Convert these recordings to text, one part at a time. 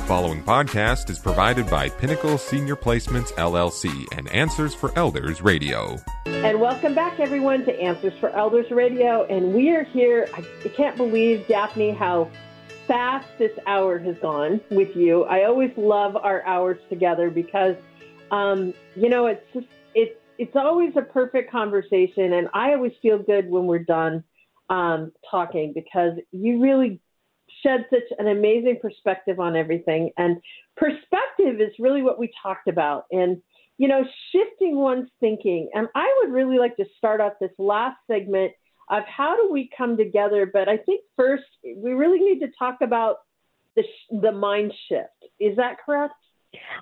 The following podcast is provided by Pinnacle Senior Placements LLC and Answers for Elders Radio. And welcome back, everyone, to Answers for Elders Radio. And we are here. I can't believe, Daphne, how fast this hour has gone with you. I always love our hours together because, um, you know, it's just it's it's always a perfect conversation, and I always feel good when we're done um, talking because you really shed such an amazing perspective on everything. And perspective is really what we talked about. And, you know, shifting one's thinking. And I would really like to start off this last segment of how do we come together. But I think first, we really need to talk about the, the mind shift. Is that correct?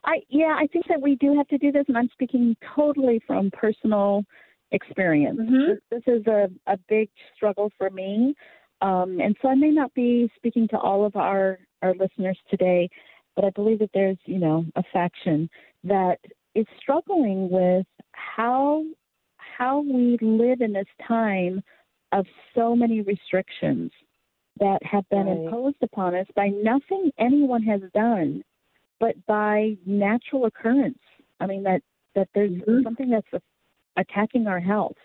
I yeah, I think that we do have to do this, and I'm speaking totally from personal experience. Mm-hmm. This, this is a, a big struggle for me. Um, and so I may not be speaking to all of our, our listeners today, but I believe that there's, you know, a faction that is struggling with how how we live in this time of so many restrictions that have been right. imposed upon us by nothing anyone has done, but by natural occurrence. I mean that that there's mm-hmm. something that's attacking our health.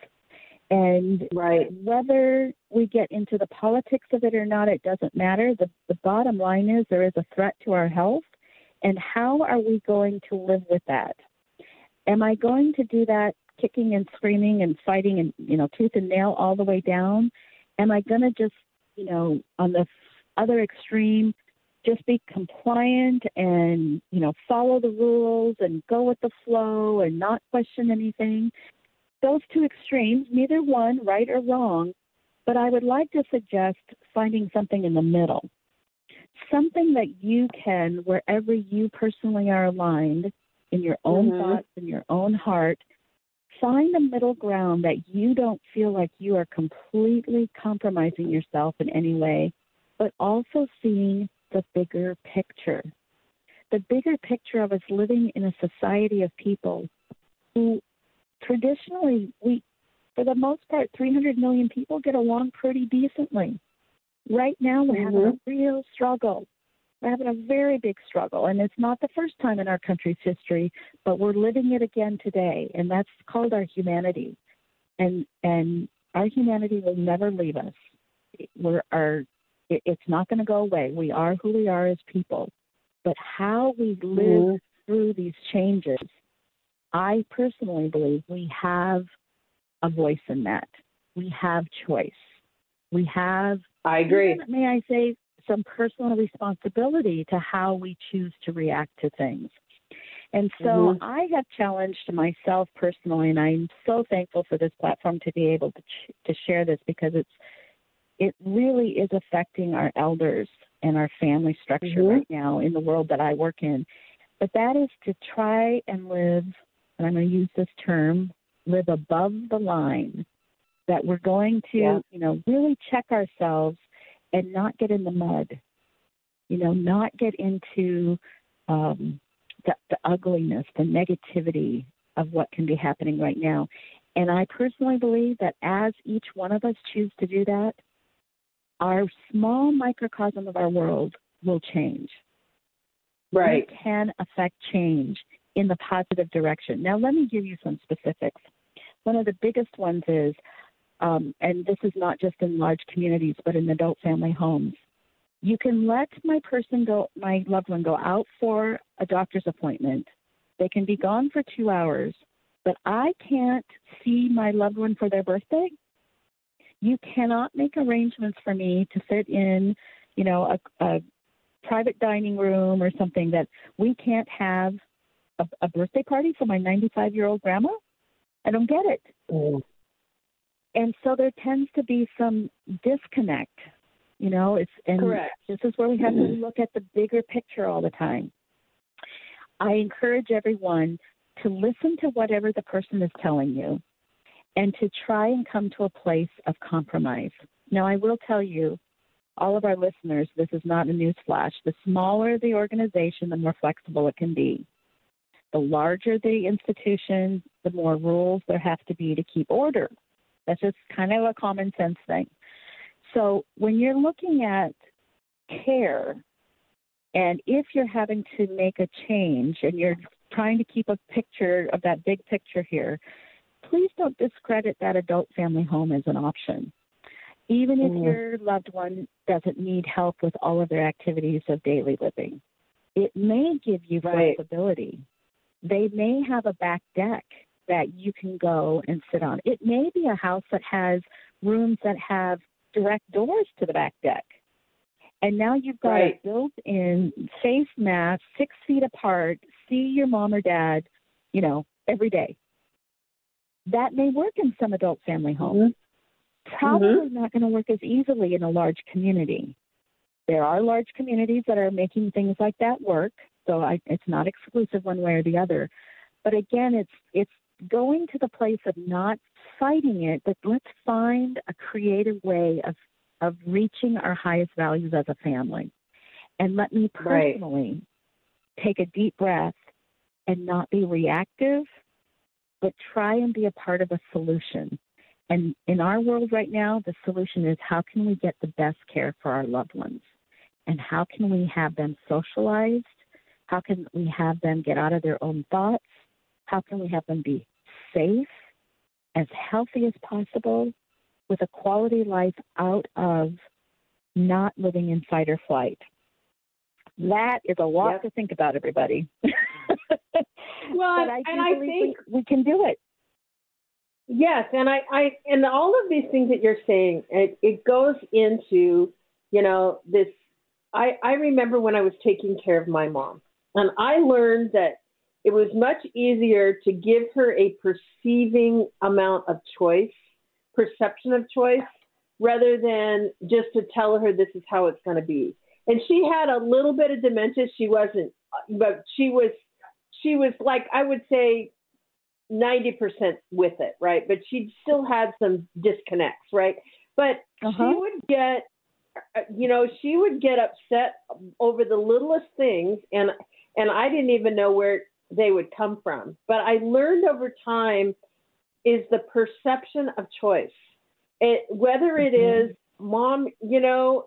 And right. whether we get into the politics of it or not, it doesn't matter. The, the bottom line is there is a threat to our health. And how are we going to live with that? Am I going to do that kicking and screaming and fighting and, you know, tooth and nail all the way down? Am I going to just, you know, on the other extreme, just be compliant and, you know, follow the rules and go with the flow and not question anything? Those two extremes, neither one right or wrong, but I would like to suggest finding something in the middle. Something that you can, wherever you personally are aligned, in your own mm-hmm. thoughts, in your own heart, find a middle ground that you don't feel like you are completely compromising yourself in any way, but also seeing the bigger picture. The bigger picture of us living in a society of people who traditionally we for the most part 300 million people get along pretty decently. Right now we're mm-hmm. having a real struggle. We're having a very big struggle and it's not the first time in our country's history but we're living it again today and that's called our humanity. And and our humanity will never leave us. We're our it, it's not going to go away. We are who we are as people. But how we live mm-hmm. through these changes I personally believe we have a voice in that. We have choice. We have, I agree. Even, may I say, some personal responsibility to how we choose to react to things. And so mm-hmm. I have challenged myself personally, and I'm so thankful for this platform to be able to ch- to share this because it's it really is affecting our elders and our family structure mm-hmm. right now in the world that I work in. But that is to try and live and I'm going to use this term, live above the line, that we're going to, yeah. you know, really check ourselves and not get in the mud, you know, not get into um, the, the ugliness, the negativity of what can be happening right now. And I personally believe that as each one of us choose to do that, our small microcosm of our world will change. Right. We can affect change in the positive direction. Now, let me give you some specifics. One of the biggest ones is, um, and this is not just in large communities, but in adult family homes. You can let my person go, my loved one go out for a doctor's appointment. They can be gone for two hours, but I can't see my loved one for their birthday. You cannot make arrangements for me to fit in, you know, a, a private dining room or something that we can't have a, a birthday party for my 95 year old grandma? I don't get it. Mm. And so there tends to be some disconnect. You know, it's and Correct. this is where we have to look at the bigger picture all the time. I encourage everyone to listen to whatever the person is telling you and to try and come to a place of compromise. Now, I will tell you, all of our listeners, this is not a news flash. The smaller the organization, the more flexible it can be. The larger the institution, the more rules there have to be to keep order. That's just kind of a common sense thing. So when you're looking at care, And if you're having to make a change and you're trying to keep a picture of that big picture here, please don't discredit that adult family home as an option. Even if mm. your loved one doesn't need help with all of their activities of daily living, it may give you right. flexibility. They may have a back deck that you can go and sit on. It may be a house that has rooms that have direct doors to the back deck. And now you've got right. a built in face mask, six feet apart, see your mom or dad, you know, every day. That may work in some adult family homes. Mm-hmm. Probably mm-hmm. not going to work as easily in a large community. There are large communities that are making things like that work, so I, it's not exclusive one way or the other. But again, it's it's going to the place of not fighting it, but let's find a creative way of of reaching our highest values as a family. And let me personally right. take a deep breath and not be reactive, but try and be a part of a solution. And in our world right now, the solution is how can we get the best care for our loved ones? And how can we have them socialized? How can we have them get out of their own thoughts? How can we have them be safe, as healthy as possible, with a quality life out of not living in fight or flight? That is a lot yep. to think about, everybody. well, but I and I think we, we can do it. Yes, and I, I, and all of these things that you're saying, it, it goes into, you know, this. I, I remember when I was taking care of my mom, and I learned that it was much easier to give her a perceiving amount of choice, perception of choice, rather than just to tell her this is how it's going to be. And she had a little bit of dementia. She wasn't, but she was, she was like I would say, ninety percent with it, right? But she still had some disconnects, right? But uh-huh. she would get, you know, she would get upset over the littlest things, and and I didn't even know where they would come from. But I learned over time is the perception of choice. It, whether it mm-hmm. is mom, you know,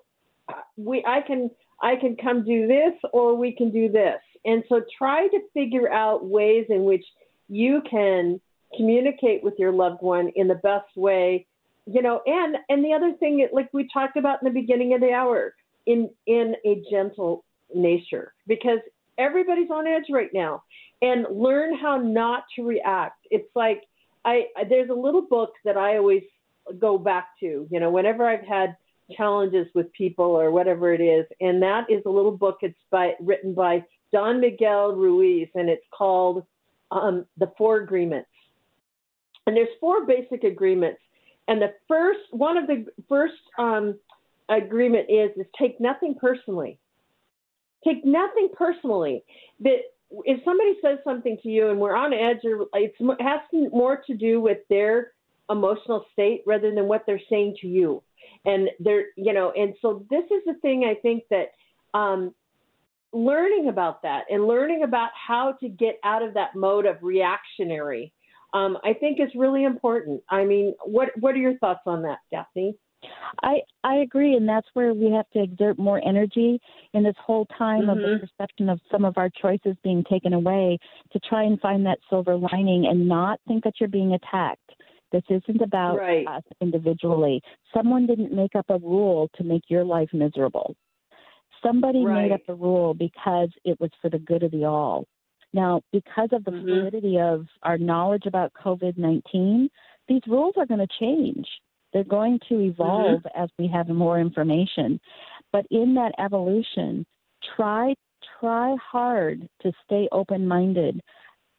we I can I can come do this or we can do this. And so try to figure out ways in which you can communicate with your loved one in the best way, you know, and and the other thing like we talked about in the beginning of the hour in in a gentle nature because everybody's on edge right now and learn how not to react. It's like I there's a little book that I always go back to, you know, whenever I've had challenges with people or whatever it is, and that is a little book. It's by written by Don Miguel Ruiz, and it's called um, the Four Agreements. And there's four basic agreements, and the first one of the first um, agreement is is take nothing personally. Take nothing personally. That if somebody says something to you and we're on edge, or it has more to do with their emotional state rather than what they're saying to you. And they're, you know, and so this is the thing I think that um, learning about that and learning about how to get out of that mode of reactionary, um, I think is really important. I mean, what what are your thoughts on that, Daphne? I I agree, and that's where we have to exert more energy in this whole time mm-hmm. of the mm-hmm. perception of some of our choices being taken away to try and find that silver lining and not think that you're being attacked. This isn't about right. us individually. Someone didn't make up a rule to make your life miserable. Somebody right. made up a rule because it was for the good of the all. Now, because of the mm-hmm. fluidity of our knowledge about COVID 19, these rules are going to change. They're going to evolve mm-hmm. as we have more information. But in that evolution, try try hard to stay open minded.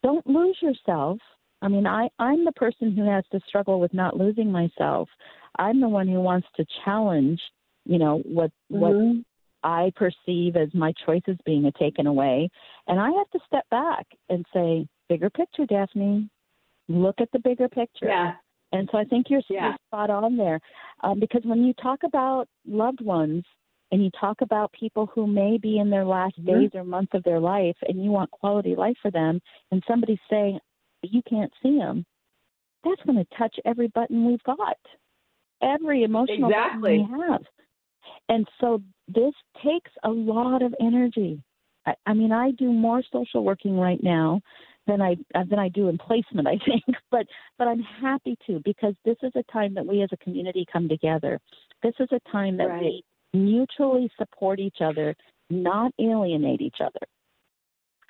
Don't lose yourself. I mean, I, I'm the person who has to struggle with not losing myself. I'm the one who wants to challenge, you know, what mm-hmm. what I perceive as my choices being taken away. And I have to step back and say, bigger picture, Daphne. Look at the bigger picture. Yeah. And so I think you're, yeah. spot on there. Um, because when you talk about loved ones and you talk about people who may be in their last mm-hmm. days or months of their life and you want quality life for them, and somebody's saying, you can't see them, that's going to touch every button we've got, every emotional exactly. button we have. And so this takes a lot of energy. I, I mean, I do more social working right now than I uh, than I do in placement, I think. But but I'm happy to because this is a time that we as a community come together. This is a time that right. we mutually support each other, not alienate each other.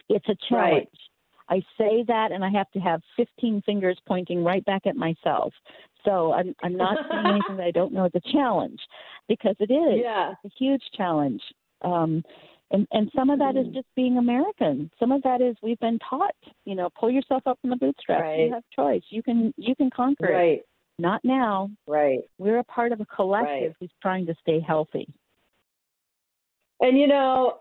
It's a challenge. Right. I say that and I have to have 15 fingers pointing right back at myself. So I'm, I'm not saying anything that I don't know is a challenge because it is. Yeah. It's a huge challenge. Um, and, and some of that is Mm. just being American. Some of that is we've been taught, you know, pull yourself up from the bootstraps. Right. You have choice. You can you can conquer it. Right. Not now. Right. We're a part of a collective Right. who's trying to stay healthy. And you know,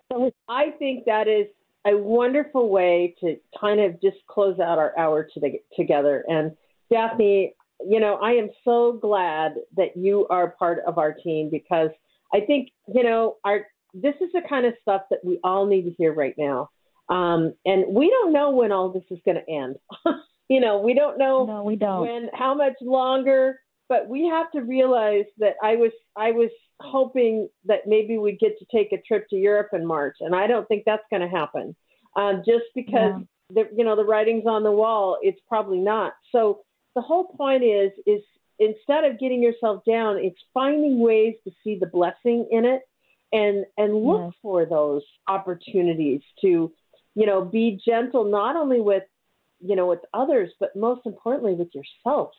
I think that is a wonderful way to kind of just close out our hour to together. And Daphne, you know, I am so glad that you are part of our team because I think, you know, our this is the kind of stuff that we all need to hear right now. Um, and we don't know when all this is going to end. you know, we don't know no, we don't. when how much longer but we have to realize that i was i was hoping that maybe we'd get to take a trip to europe in march and i don't think that's going to happen um, just because the you know the writing's on the wall it's probably not so the whole point is is instead of getting yourself down it's finding ways to see the blessing in it and and look Yes. for those opportunities to you know be gentle not only with you know with others but most importantly with yourself.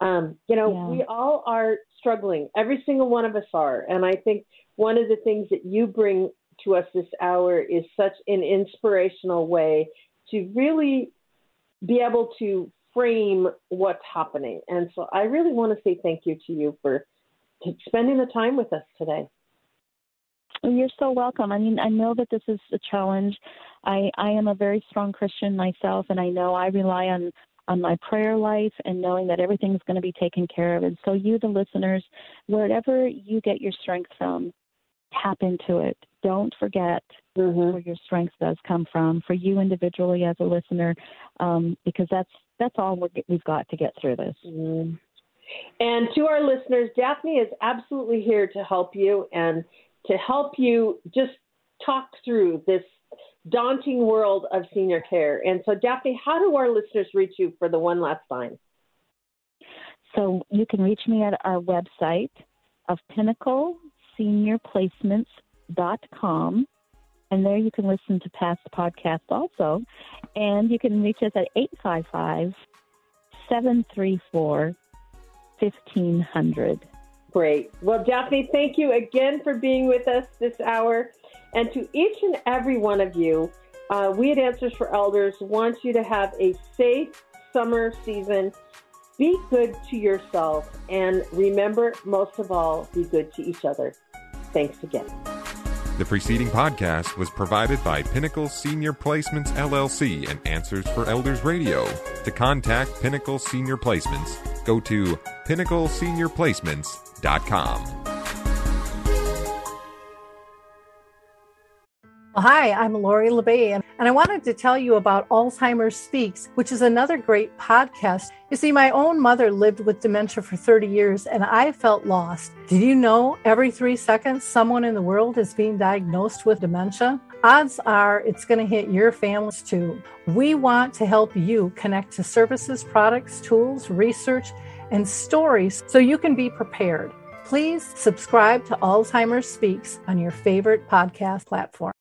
Um, you know Yeah. we all are struggling. Every single one of us are. And i think one of the things that you bring to us this hour is such an inspirational way to really be able to frame what's happening. And so i really want to say thank you to you for spending the time with us today You're so welcome. I mean, I know that this is a challenge. I, I am a very strong Christian myself, and I know I rely on, on my prayer life and knowing that everything's going to be taken care of. And so, you, the listeners, wherever you get your strength from, tap into it. Don't forget mm-hmm. where your strength does come from for you individually as a listener, um, because that's that's all we're, we've got to get through this. Mm. And to our listeners, Daphne is absolutely here to help you and to help you just talk through this daunting world of senior care. And so, Daphne, how do our listeners reach you for the one last time? So you can reach me at our website of pinnacleseniorplacements.com. And there you can listen to past podcasts also. And you can reach us at 855 734 1500. Great. Well, Daphne, thank you again for being with us this hour. And to each and every one of you, uh, we at Answers for Elders want you to have a safe summer season. Be good to yourself. And remember, most of all, be good to each other. Thanks again. The preceding podcast was provided by Pinnacle Senior Placements LLC and Answers for Elders Radio. To contact Pinnacle Senior Placements, go to pinnacleseniorplacements.com. Hi, I'm Lori La Bey, and and I wanted to tell you about Alzheimer's Speaks, which is another great podcast. You see, my own mother lived with dementia for 30 years, and I felt lost. Did you know every three seconds someone in the world is being diagnosed with dementia? Odds are it's going to hit your families too. We want to help you connect to services, products, tools, research, and stories so you can be prepared. Please subscribe to Alzheimer's Speaks on your favorite podcast platform.